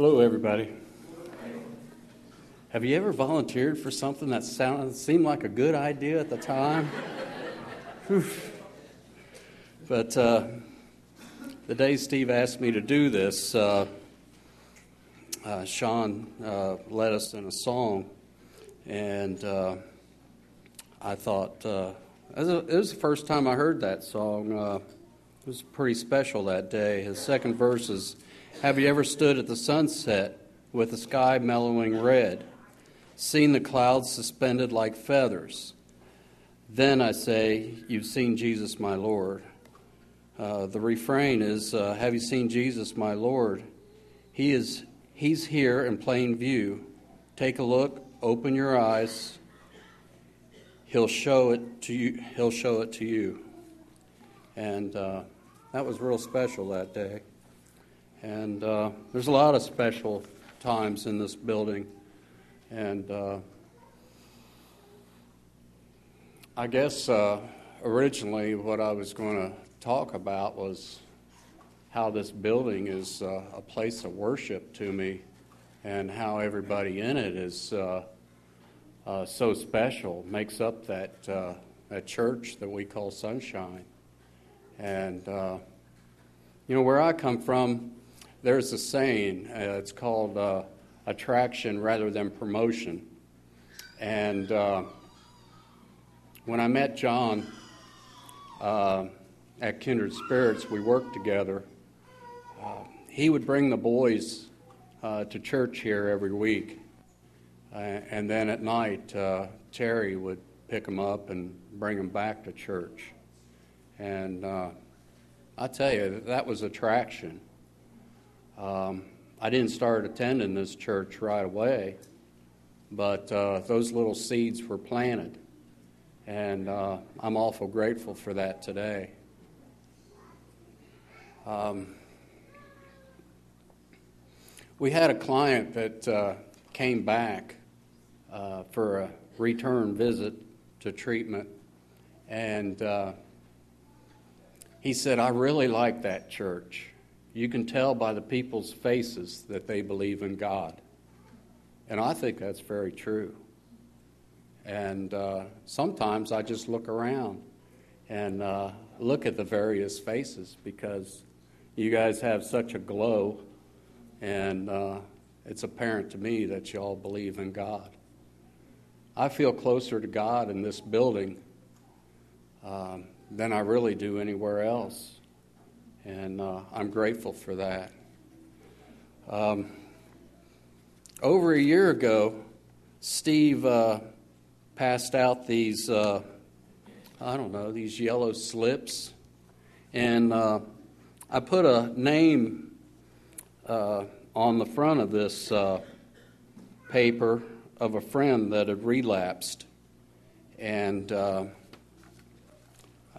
Hello, everybody. Have you ever volunteered for something that sounded, seemed like a good idea at the time? but uh, the day Steve asked me to do this, uh, uh, Sean uh, led us in a song, and uh, I thought uh, it was the first time I heard that song. it was pretty special that day. His second verse is Have you ever stood at the sunset with the sky mellowing red, seen the clouds suspended like feathers? Then I say, You've seen Jesus, my Lord. Uh, the refrain is, uh, Have you seen Jesus, my Lord? He is, he's here in plain view. Take a look, open your eyes, he'll show it to you. He'll show it to you. And uh, that was real special that day. And uh, there's a lot of special times in this building. And uh, I guess uh, originally what I was going to talk about was how this building is uh, a place of worship to me and how everybody in it is uh, uh, so special, makes up that, that church that we call Sunshine. And, you know, where I come from, there's a saying, uh, it's called uh, attraction rather than promotion. And uh, when I met John at Kindred Spirits, we worked together. he would bring the boys to church here every week. Uh, and then at night, uh, Terry would pick them up and bring them back to church. And uh, I tell you, that was attraction. Um, I didn't start attending this church right away, but uh, those little seeds were planted. And uh, I'm awful grateful for that today. Um, we had a client that uh, came back uh, for a return visit to treatment. And uh, he said, I really like that church. You can tell by the people's faces that they believe in God. And I think that's very true. And uh, sometimes I just look around and uh, look at the various faces because you guys have such a glow, and uh, it's apparent to me that you all believe in God. I feel closer to God in this building um, than I really do anywhere else. And uh, I'm grateful for that. Um, over a year ago, Steve uh, passed out these, uh, I don't know, these yellow slips. And uh, I put a name uh, on the front of this uh, paper of a friend that had relapsed. And I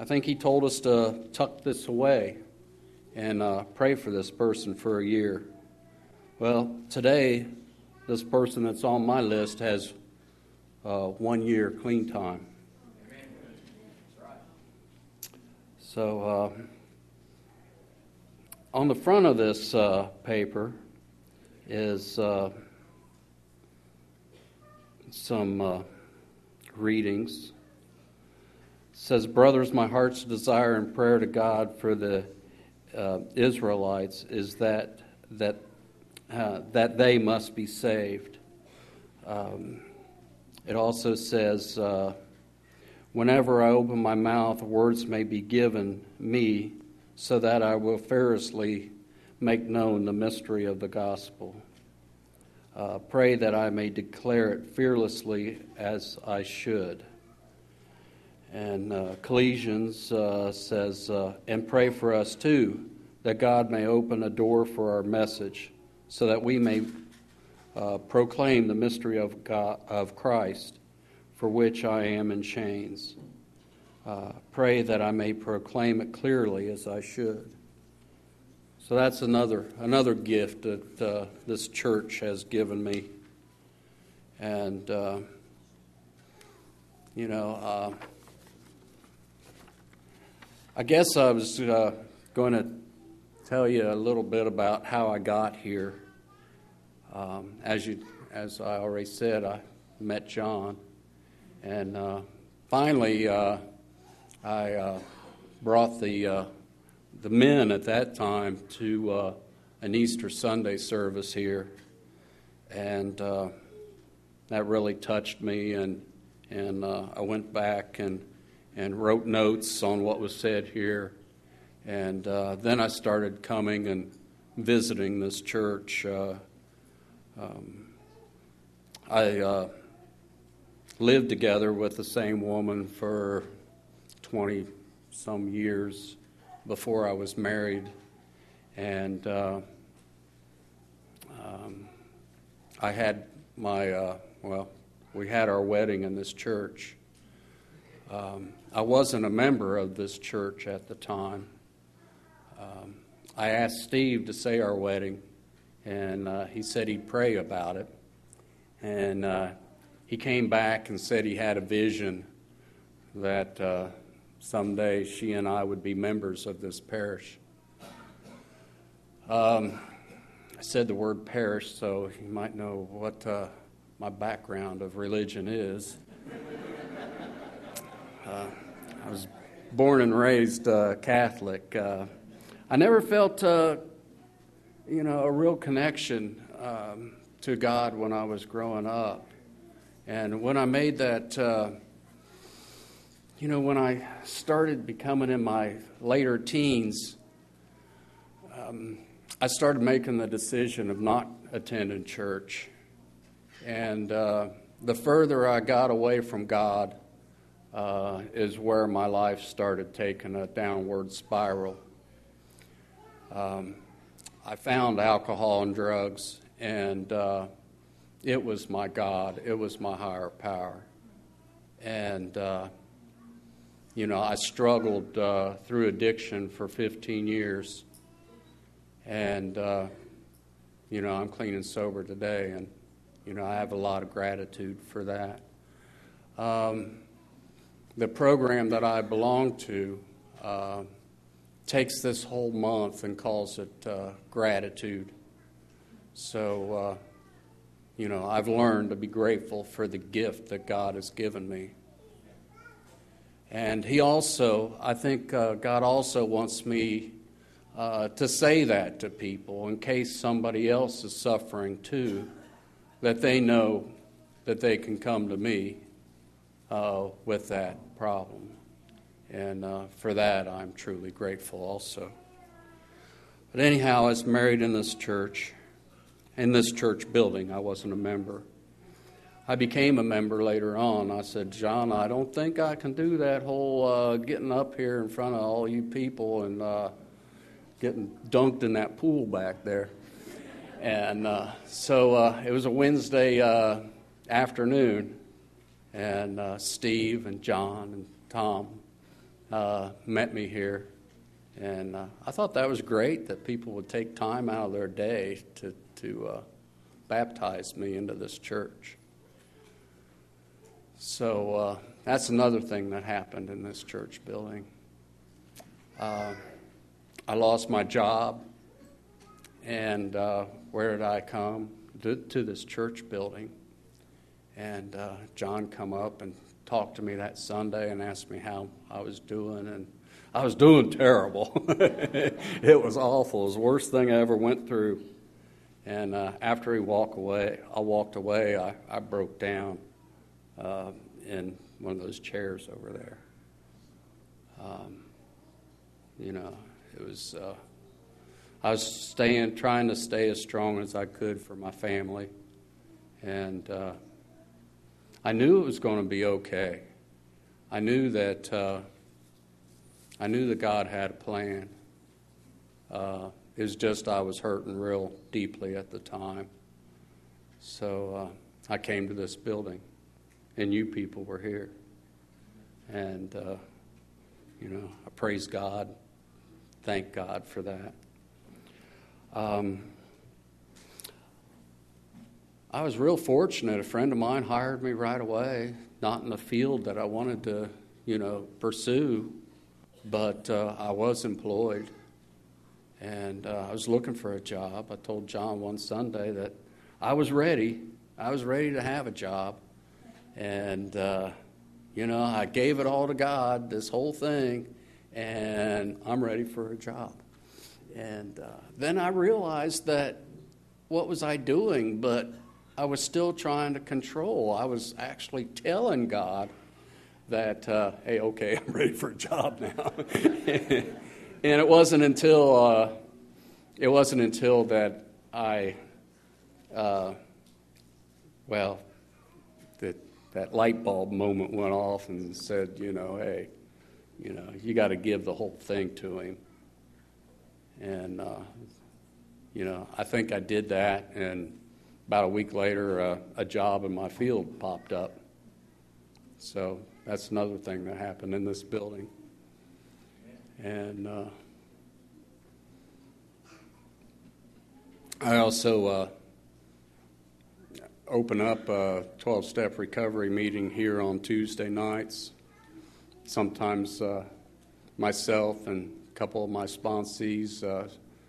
think he told us to tuck this away and uh, pray for this person for a year. Well, today, this person that's on my list has uh, one year clean time. So, uh, on the front of this uh, paper is uh, some uh, readings. It says, Brothers, my heart's desire and prayer to God for the uh, Israelites is that, that, uh, that they must be saved. Um, it also says, uh, Whenever I open my mouth, words may be given me so that I will fearlessly make known the mystery of the gospel. Uh, pray that I may declare it fearlessly as I should. And uh, Colossians uh, says, uh, and pray for us too, that God may open a door for our message, so that we may uh, proclaim the mystery of, God, of Christ, for which I am in chains. Uh, pray that I may proclaim it clearly as I should. So that's another another gift that uh, this church has given me, and you know, I guess I was uh, going to tell you a little bit about how I got here. Um, as you, as I already said, I met John, and uh, finally uh, I uh, brought the uh, the men at that time to uh, an Easter Sunday service here, and that really touched me. And and I went back and and wrote notes on what was said here, and then I started coming and visiting this church. Um, I uh, lived together with the same woman for 20 some years before I was married, and uh, um, I had my, uh, well, we had our wedding in this church. Um, I wasn't a member of this church at the time. Um, I asked Steve to say our wedding and uh, he said he'd pray about it. And uh, he came back and said he had a vision that uh, someday she and I would be members of this parish. Um, I said the word parish, so you might know what uh, my background of religion is. Uh, I was born and raised uh, Catholic. I never felt you know, a real connection um, to God when I was growing up. And when I made that, uh, you know, when I started becoming in my later teens, um, I started making the decision of not attending church. And uh, the further I got away from God, uh, is where my life started taking a downward spiral. Um, I found alcohol and drugs, and uh, it was my God. It was my higher power. And, uh, you know, I struggled uh, through addiction for 15 years. And, uh, you know, I'm clean and sober today, and, you know, I have a lot of gratitude for that. Um, the program that I belong to, uh, takes this whole month and calls it uh, gratitude. So, uh, you know, I've learned to be grateful for the gift that God has given me. And He also, I think uh, God also wants me uh, to say that to people in case somebody else is suffering too, that they know that they can come to me uh, with that problem. And uh, for that, I'm truly grateful also. But anyhow, I was married in this church, in this church building. I wasn't a member. I became a member later on. I said, John, I don't think I can do that whole uh, getting up here in front of all you people and uh, getting dunked in that pool back there. And uh, so uh, it was a Wednesday uh, afternoon, and uh, Steve and John and Tom uh, met me here. And uh, I thought that was great that people would take time out of their day to, to uh, baptize me into this church. So uh, that's another thing that happened in this church building. Uh, I lost my job, and where did I come? To, to this church building. And John come up and talked to me that Sunday and asked me how I was doing, and I was doing terrible. it was awful. It was the worst thing I ever went through. And uh, after he walked away, I walked away. I, I broke down uh, in one of those chairs over there. Um, you know, it was. Uh, I was staying, trying to stay as strong as I could for my family, and uh, I knew it was going to be okay. I knew that uh, I knew that God had a plan. Uh, it was just I was hurting real deeply at the time. So uh, I came to this building, and you people were here. And, uh, you know, I praise God, thank God for that. Um, I was real fortunate. A friend of mine hired me right away, not in the field that I wanted to, you know, pursue, but uh, I was employed. And uh, I was looking for a job. I told John one Sunday that I was ready. I was ready to have a job. And, uh, you know, I gave it all to God, this whole thing, and I'm ready for a job. And uh, then I realized that what was I doing? But I was still trying to control. I was actually telling God that, uh, hey, okay, I'm ready for a job now. and it wasn't until uh, it wasn't until that I, uh, well, that that light bulb moment went off and said, you know, hey, you know, you got to give the whole thing to him. And uh, you know, I think I did that, and about a week later, uh, a job in my field popped up. So that's another thing that happened in this building. And uh, I also uh, open up a 12 step recovery meeting here on Tuesday nights. Sometimes uh, myself and a couple of my sponsees uh,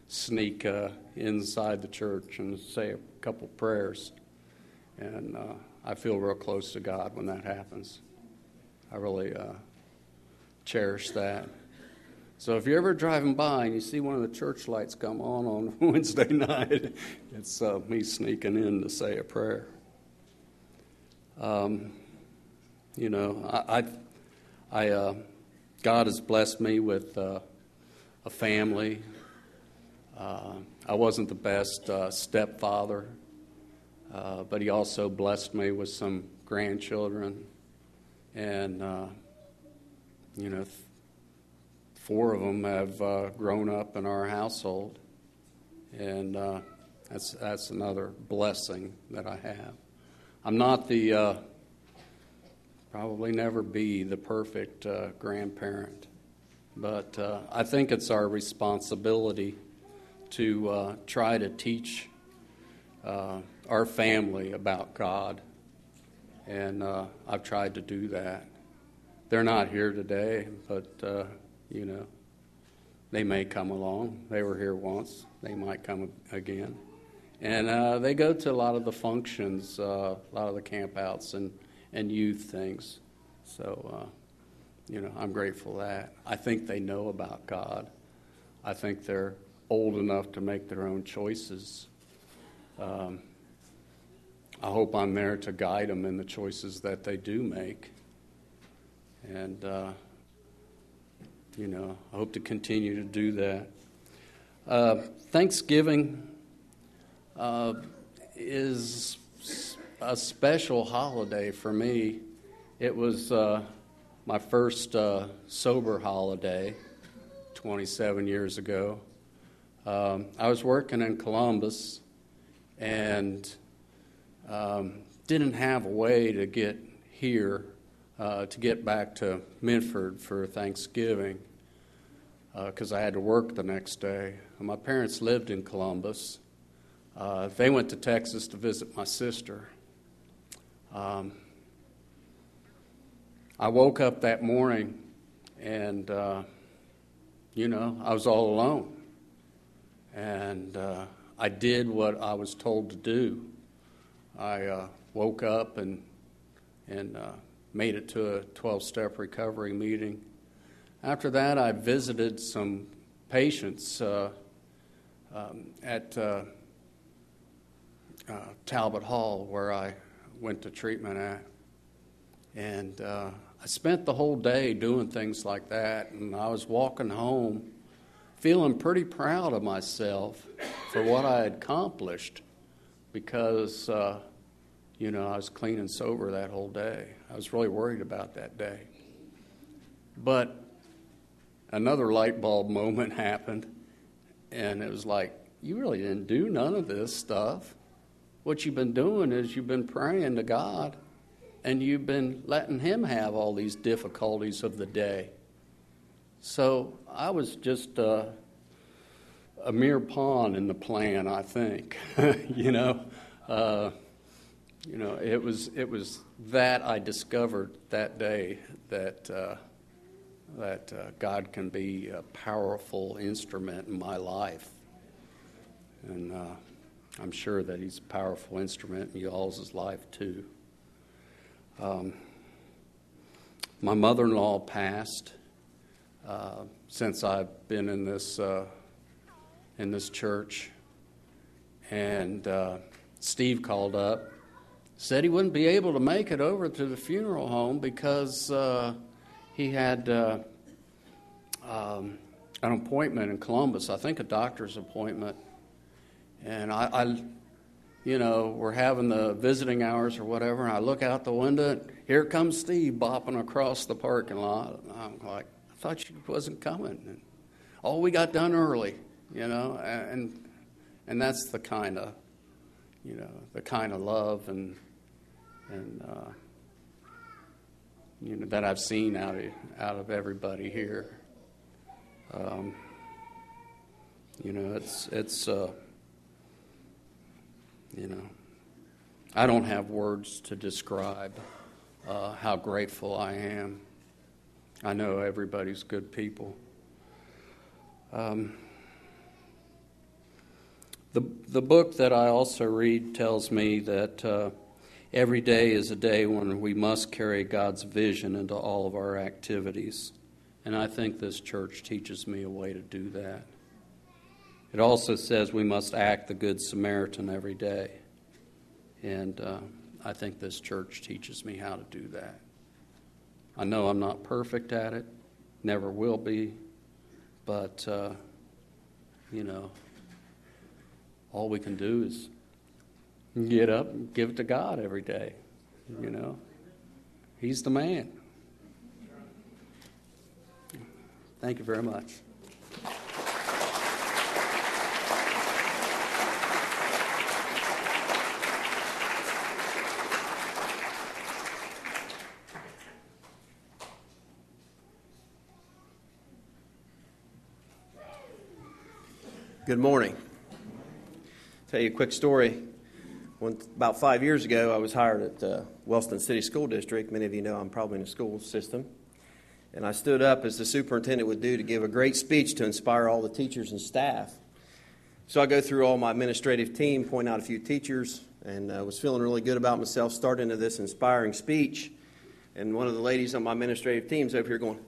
sneak uh, inside the church and say a couple prayers. And uh, I feel real close to God when that happens. I really uh, cherish that. So if you're ever driving by and you see one of the church lights come on on Wednesday night, it's uh, me sneaking in to say a prayer. Um, you know, I, I, uh, God has blessed me with uh, a family, uh, I wasn't the best uh, stepfather, uh, but he also blessed me with some grandchildren. And, uh, you know, four of them have uh, grown up in our household. And uh, that's, that's another blessing that I have. I'm not the, probably never be the perfect grandparent, but I think it's our responsibility to uh, try to teach uh, our family about God. And uh, I've tried to do that. They're not here today, but, uh, you know, they may come along. They were here once, they might come again. And uh, they go to a lot of the functions, uh, a lot of the campouts and, and youth things. So, you know, I'm grateful for that. I think they know about God. I think they're old enough to make their own choices. Um, I hope I'm there to guide them in the choices that they do make. And, uh, you know, I hope to continue to do that. Uh, Thanksgiving uh, is a special holiday for me. It was uh, my first uh, sober holiday 27 years ago. Um, I was working in Columbus and um, didn't have a way to get here uh, to get back to Minford for Thanksgiving because uh, I had to work the next day. My parents lived in Columbus. Uh, they went to Texas to visit my sister. Um, I woke up that morning and, uh, you know, I was all alone. And uh, I did what I was told to do. I uh, woke up and, and uh, made it to a 12 step recovery meeting. After that, I visited some patients uh, um, at uh, uh, Talbot Hall, where I went to treatment at. And I spent the whole day doing things like that, and I was walking home feeling pretty proud of myself for what I had accomplished because, uh, you know, I was clean and sober that whole day. I was really worried about that day. But another light bulb moment happened, and it was like, you really didn't do none of this stuff. What you've been doing is you've been praying to God, and you've been letting Him have all these difficulties of the day. So I was just uh, a mere pawn in the plan, I think. you know, uh, you know, it was it was that I discovered that day that uh, that uh, God can be a powerful instrument in my life, and uh, I'm sure that he's a powerful instrument in y'all's life too. Um, my mother in law passed uh, since I've been in this, uh, in this church. And uh, Steve called up, said he wouldn't be able to make it over to the funeral home because uh, he had uh, um, an appointment in Columbus, I think a doctor's appointment. And I, I you know, we're having the visiting hours or whatever, and I look out the window, and here comes Steve bopping across the parking lot. And I'm like, thought she wasn't coming. And, oh, we got done early, you know, and and that's the kind of, you know, the kind of love and and uh, you know that I've seen out of out of everybody here. Um, you know, it's it's. Uh, you know, I don't have words to describe uh, how grateful I am. I know everybody's good people. Um, the, the book that I also read tells me that uh, every day is a day when we must carry God's vision into all of our activities. And I think this church teaches me a way to do that. It also says we must act the Good Samaritan every day. And uh, I think this church teaches me how to do that. I know I'm not perfect at it, never will be, but, uh, you know, all we can do is get up and give it to God every day. You know, He's the man. Thank you very much. Good morning. Tell you a quick story. When, about five years ago, I was hired at uh, Wellston City School District. Many of you know I'm probably in the school system. And I stood up, as the superintendent would do, to give a great speech to inspire all the teachers and staff. So I go through all my administrative team, point out a few teachers, and uh, was feeling really good about myself, starting into this inspiring speech. And one of the ladies on my administrative team is over here going,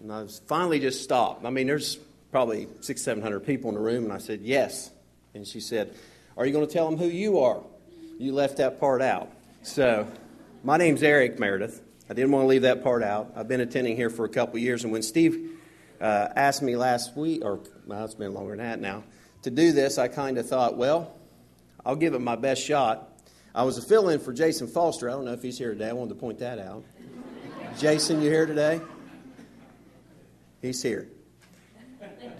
and I was finally just stopped. I mean, there's probably six, seven hundred people in the room, and I said, Yes. And she said, Are you going to tell them who you are? You left that part out. So, my name's Eric Meredith. I didn't want to leave that part out. I've been attending here for a couple years, and when Steve uh, asked me last week, or well, it's been longer than that now, to do this, I kind of thought, well, I'll give it my best shot. I was a fill in for Jason Foster. I don't know if he's here today. I wanted to point that out. Jason, you here today? He's here.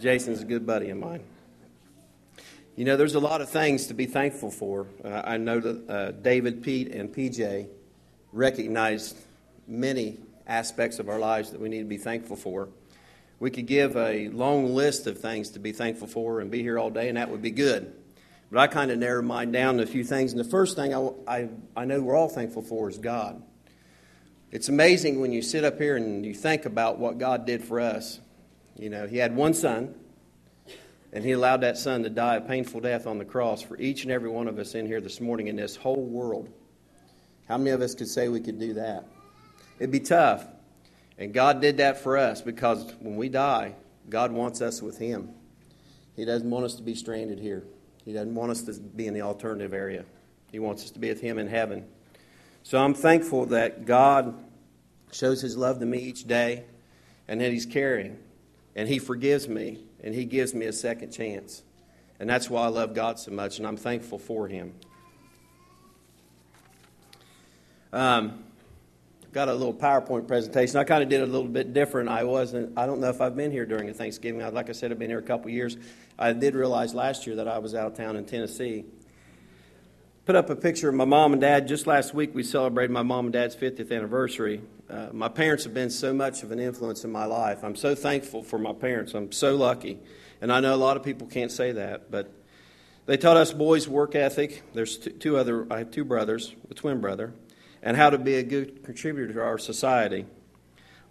Jason's a good buddy of mine. You know, there's a lot of things to be thankful for. Uh, I know that uh, David, Pete, and PJ recognize many aspects of our lives that we need to be thankful for. We could give a long list of things to be thankful for and be here all day, and that would be good. But I kind of narrowed mine down to a few things. And the first thing I, I, I know we're all thankful for is God. It's amazing when you sit up here and you think about what God did for us. You know, he had one son, and he allowed that son to die a painful death on the cross for each and every one of us in here this morning in this whole world. How many of us could say we could do that? It'd be tough. And God did that for us because when we die, God wants us with Him. He doesn't want us to be stranded here, He doesn't want us to be in the alternative area. He wants us to be with Him in heaven. So I'm thankful that God shows His love to me each day and that He's caring and He forgives me, and He gives me a second chance. And that's why I love God so much, and I'm thankful for Him. Um, got a little PowerPoint presentation. I kind of did it a little bit different. I wasn't. I don't know if I've been here during a Thanksgiving. Like I said, I've been here a couple years. I did realize last year that I was out of town in Tennessee. Put up a picture of my mom and dad. Just last week, we celebrated my mom and dad's 50th anniversary. Uh, my parents have been so much of an influence in my life. I'm so thankful for my parents. I'm so lucky. And I know a lot of people can't say that, but they taught us boys work ethic. There's two other, I have two brothers, a twin brother, and how to be a good contributor to our society.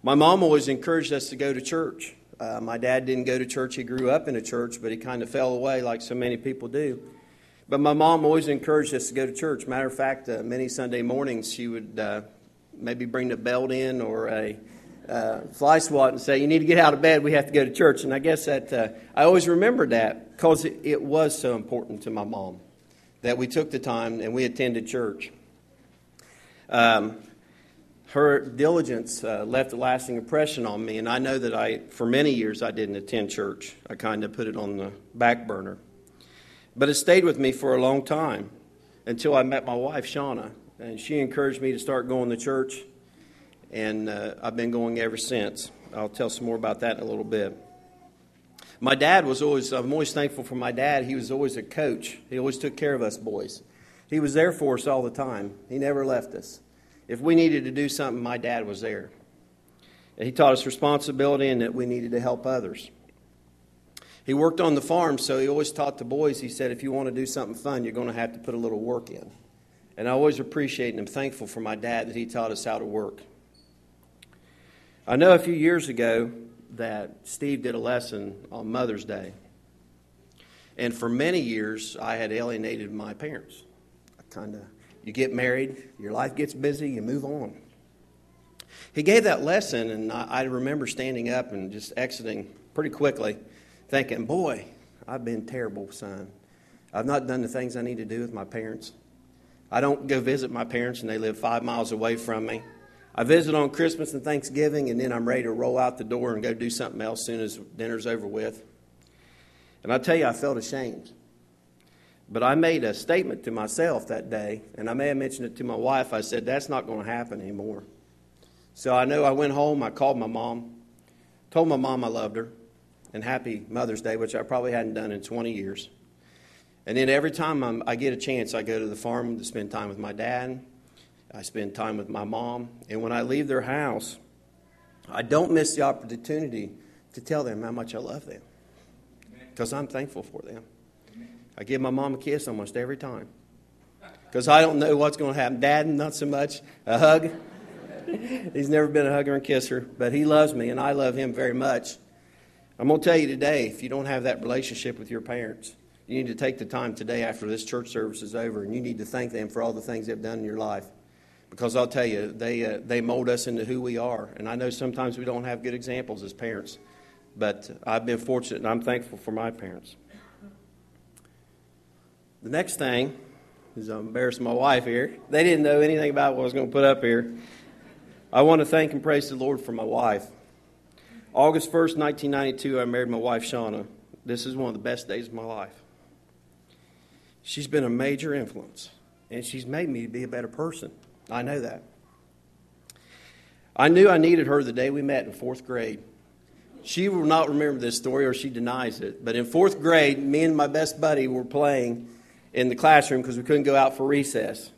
My mom always encouraged us to go to church. Uh, my dad didn't go to church. He grew up in a church, but he kind of fell away like so many people do. But my mom always encouraged us to go to church. Matter of fact, uh, many Sunday mornings she would uh, maybe bring the belt in or a uh, fly swat and say, You need to get out of bed, we have to go to church. And I guess that uh, I always remembered that because it, it, was so important to my mom that we took the time and we attended church. Um, her diligence uh, left a lasting impression on me, and I know that I, for many years, I didn't attend church. I kind of put it on the back burner. But it stayed with me for a long time until I met my wife, Shauna, and she encouraged me to start going to church and uh, I've been going ever since. I'll tell some more about that in a little bit. My dad was always, I'm always thankful for my dad. He was always a coach, he always took care of us boys. He was there for us all the time, he never left us. If we needed to do something, my dad was there. And he taught us responsibility and that we needed to help others. He worked on the farm, so he always taught the boys, he said, if you want to do something fun, you're going to have to put a little work in. And I always appreciate and am thankful for my dad that he taught us how to work. I know a few years ago that Steve did a lesson on Mother's Day. And for many years, I had alienated my parents. I kind of, you get married, your life gets busy, you move on. He gave that lesson, and I, I remember standing up and just exiting pretty quickly, thinking, boy, I've been terrible, son. I've not done the things I need to do with my parents. I don't go visit my parents, and they live five miles away from me. I visit on Christmas and Thanksgiving, and then I'm ready to roll out the door and go do something else as soon as dinner's over with. And I tell you, I felt ashamed. But I made a statement to myself that day, and I may have mentioned it to my wife. I said, That's not going to happen anymore. So I know I went home, I called my mom, told my mom I loved her, and happy Mother's Day, which I probably hadn't done in 20 years. And then every time I'm, i get a chance, I go to the farm to spend time with my dad I spend time with my mom. And when I leave their house, I don't miss the opportunity to tell them how much I love them because I'm thankful for them. I give my mom a kiss almost every time because I don't know what's going to happen. Dad, not so much. A hug. He's never been a hugger and kisser, but he loves me and I love him very much. I'm going to tell you today if you don't have that relationship with your parents, you need to take the time today after this church service is over and you need to thank them for all the things they've done in your life because I'll tell you, they, uh, they mold us into who we are. And I know sometimes we don't have good examples as parents, but I've been fortunate and I'm thankful for my parents. The next thing is I'm embarrassing my wife here. They didn't know anything about what I was going to put up here. I want to thank and praise the Lord for my wife. August 1st, 1992, I married my wife, Shauna. This is one of the best days of my life. She's been a major influence, and she's made me be a better person. I know that. I knew I needed her the day we met in fourth grade. She will not remember this story or she denies it. But in fourth grade, me and my best buddy were playing in the classroom because we couldn't go out for recess.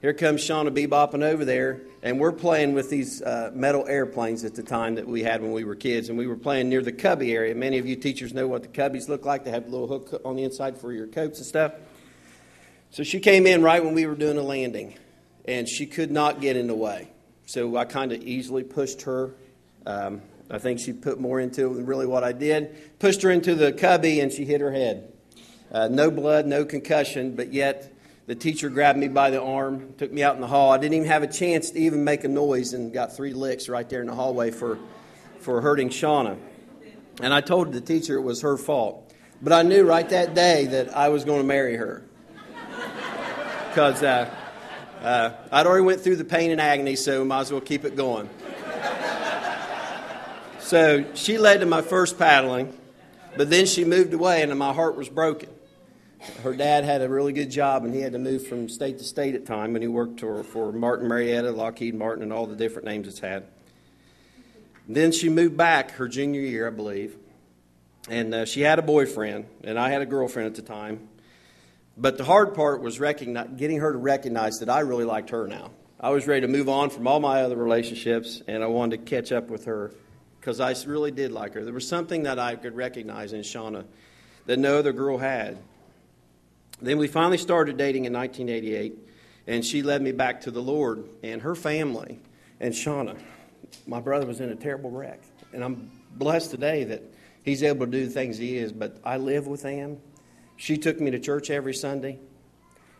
Here comes Shauna bebopping over there, and we're playing with these uh, metal airplanes at the time that we had when we were kids, and we were playing near the cubby area. Many of you teachers know what the cubbies look like. They have a little hook on the inside for your coats and stuff. So she came in right when we were doing a landing and she could not get in the way. So I kind of easily pushed her. Um, I think she put more into it than really what I did. Pushed her into the cubby, and she hit her head. Uh, no blood, no concussion, but yet the teacher grabbed me by the arm, took me out in the hall. I didn't even have a chance to even make a noise, and got three licks right there in the hallway for, for hurting Shauna. And I told the teacher it was her fault. But I knew right that day that I was going to marry her. Because uh, uh, I'd already went through the pain and agony, so might as well keep it going. so she led to my first paddling, but then she moved away, and my heart was broken. Her dad had a really good job, and he had to move from state to state at time, and he worked for, for Martin Marietta, Lockheed Martin, and all the different names it's had. Then she moved back her junior year, I believe, and uh, she had a boyfriend, and I had a girlfriend at the time. But the hard part was getting her to recognize that I really liked her now. I was ready to move on from all my other relationships, and I wanted to catch up with her because I really did like her. There was something that I could recognize in Shauna that no other girl had. Then we finally started dating in 1988, and she led me back to the Lord and her family. And Shauna, my brother was in a terrible wreck, and I'm blessed today that he's able to do the things he is. But I live with him she took me to church every Sunday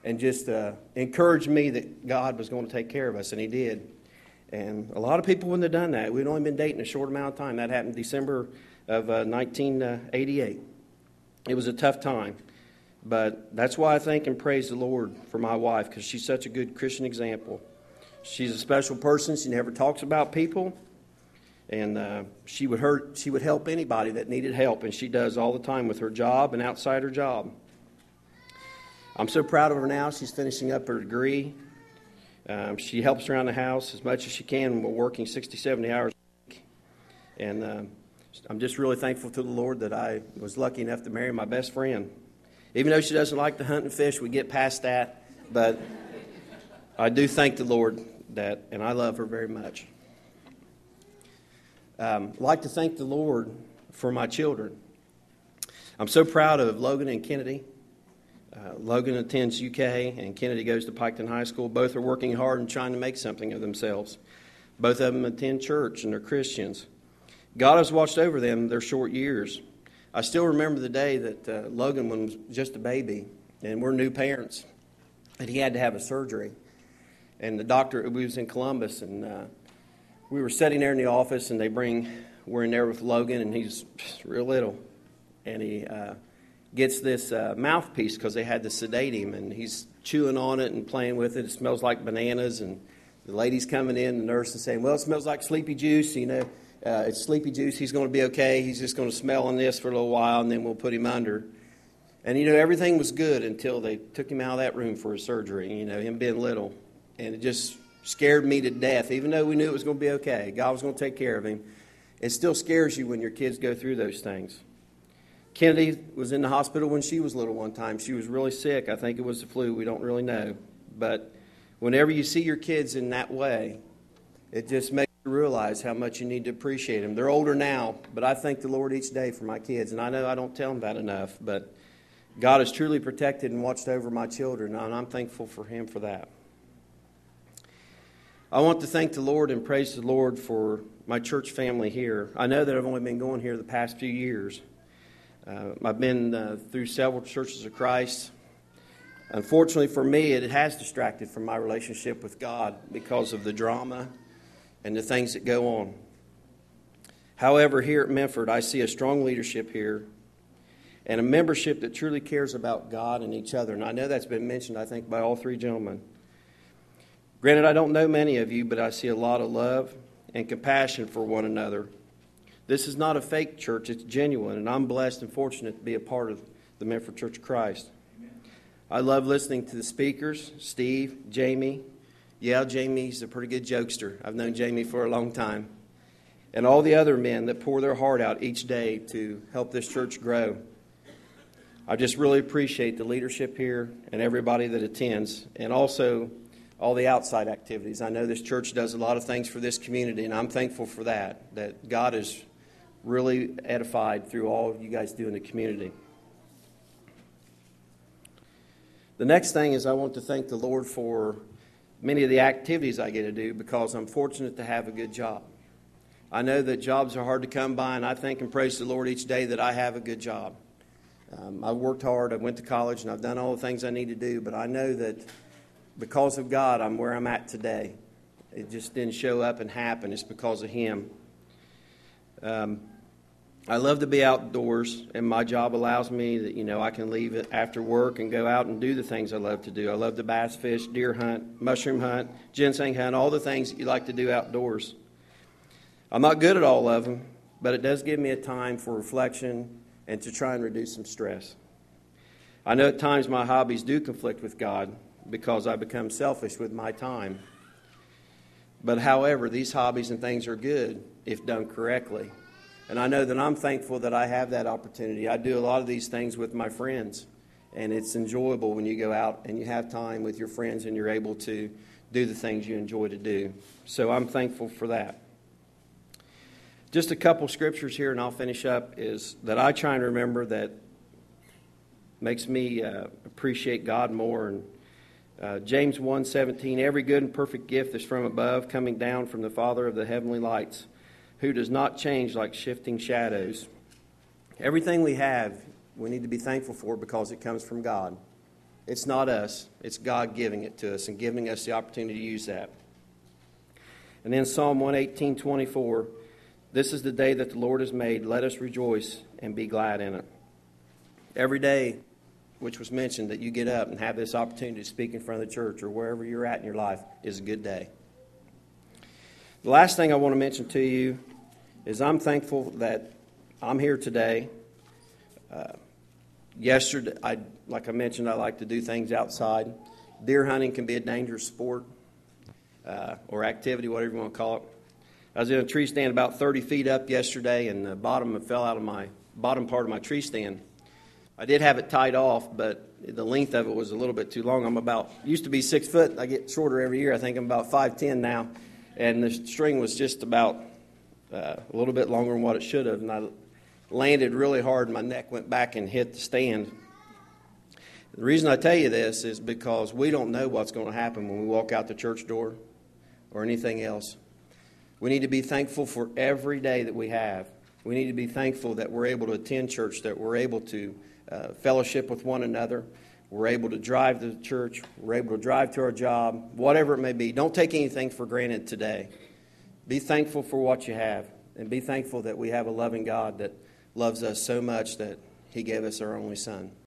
and just uh, encouraged me that God was going to take care of us, and He did. And a lot of people wouldn't have done that. We'd only been dating a short amount of time. That happened December of uh, 1988. It was a tough time. But that's why I thank and praise the Lord for my wife, because she's such a good Christian example. She's a special person. She never talks about people. And uh, she, would hurt, she would help anybody that needed help, and she does all the time with her job and outside her job. I'm so proud of her now. She's finishing up her degree. Um, she helps around the house as much as she can. We're working 60, 70 hours a week. And uh, I'm just really thankful to the Lord that I was lucky enough to marry my best friend. Even though she doesn't like to hunt and fish, we get past that. But I do thank the Lord that, and I love her very much. Um, I'd like to thank the Lord for my children. I'm so proud of Logan and Kennedy. Uh, Logan attends UK, and Kennedy goes to Piketon High School. Both are working hard and trying to make something of themselves. Both of them attend church and are Christians. God has watched over them their short years. I still remember the day that uh, Logan was just a baby, and we're new parents, and he had to have a surgery. And the doctor, we was in Columbus, and uh, we were sitting there in the office, and they bring, we're in there with Logan, and he's real little, and he uh, gets this uh, mouthpiece because they had to sedate him, and he's chewing on it and playing with it. It smells like bananas, and the lady's coming in, the nurse is saying, "Well, it smells like sleepy juice," you know. Uh, it's sleepy juice. He's going to be okay. He's just going to smell on this for a little while, and then we'll put him under. And, you know, everything was good until they took him out of that room for his surgery, you know, him being little. And it just scared me to death, even though we knew it was going to be okay. God was going to take care of him. It still scares you when your kids go through those things. Kennedy was in the hospital when she was little one time. She was really sick. I think it was the flu. We don't really know. But whenever you see your kids in that way, it just makes you realize how much you need to appreciate them. They're older now, but I thank the Lord each day for my kids. And I know I don't tell them that enough, but God has truly protected and watched over my children, and I'm thankful for Him for that. I want to thank the Lord and praise the Lord for my church family here. I know that I've only been going here the past few years. Uh, I've been uh, through several churches of Christ. Unfortunately for me, it has distracted from my relationship with God because of the drama and the things that go on. However, here at Memphis, I see a strong leadership here and a membership that truly cares about God and each other. And I know that's been mentioned, I think, by all three gentlemen. Granted, I don't know many of you, but I see a lot of love and compassion for one another. This is not a fake church, it's genuine, and I'm blessed and fortunate to be a part of the Memphis Church of Christ. I love listening to the speakers Steve, Jamie, yeah, Jamie's a pretty good jokester. I've known Jamie for a long time. And all the other men that pour their heart out each day to help this church grow. I just really appreciate the leadership here and everybody that attends, and also all the outside activities. I know this church does a lot of things for this community, and I'm thankful for that, that God is really edified through all you guys do in the community. The next thing is I want to thank the Lord for many of the activities I get to do because I'm fortunate to have a good job. I know that jobs are hard to come by, and I thank and praise the Lord each day that I have a good job. Um, I've worked hard, I went to college, and I've done all the things I need to do, but I know that because of God, I'm where I'm at today. It just didn't show up and happen, it's because of Him. Um, I love to be outdoors, and my job allows me that you know I can leave after work and go out and do the things I love to do. I love to bass fish, deer hunt, mushroom hunt, ginseng hunt, all the things that you like to do outdoors. I'm not good at all of them, but it does give me a time for reflection and to try and reduce some stress. I know at times my hobbies do conflict with God because I become selfish with my time. But however, these hobbies and things are good if done correctly. And I know that I'm thankful that I have that opportunity. I do a lot of these things with my friends, and it's enjoyable when you go out and you have time with your friends and you're able to do the things you enjoy to do. So I'm thankful for that. Just a couple scriptures here, and I'll finish up, is that I try and remember that makes me uh, appreciate God more. And uh, James 1:17, every good and perfect gift is from above, coming down from the Father of the heavenly lights who does not change like shifting shadows. Everything we have we need to be thankful for because it comes from God. It's not us, it's God giving it to us and giving us the opportunity to use that. And then Psalm 118:24 This is the day that the Lord has made. Let us rejoice and be glad in it. Every day, which was mentioned, that you get up and have this opportunity to speak in front of the church or wherever you're at in your life is a good day. The last thing I want to mention to you is I'm thankful that I'm here today. Uh, yesterday, I, like I mentioned, I like to do things outside. Deer hunting can be a dangerous sport uh, or activity, whatever you want to call it. I was in a tree stand about 30 feet up yesterday, and the bottom fell out of my bottom part of my tree stand. I did have it tied off, but the length of it was a little bit too long. I'm about used to be six foot. I get shorter every year. I think I'm about five ten now, and the string was just about uh, a little bit longer than what it should have, and I landed really hard. And my neck went back and hit the stand. The reason I tell you this is because we don't know what's going to happen when we walk out the church door or anything else. We need to be thankful for every day that we have. We need to be thankful that we're able to attend church, that we're able to uh, fellowship with one another. We're able to drive to church. We're able to drive to our job, whatever it may be. Don't take anything for granted today. Be thankful for what you have, and be thankful that we have a loving God that loves us so much that He gave us our only Son.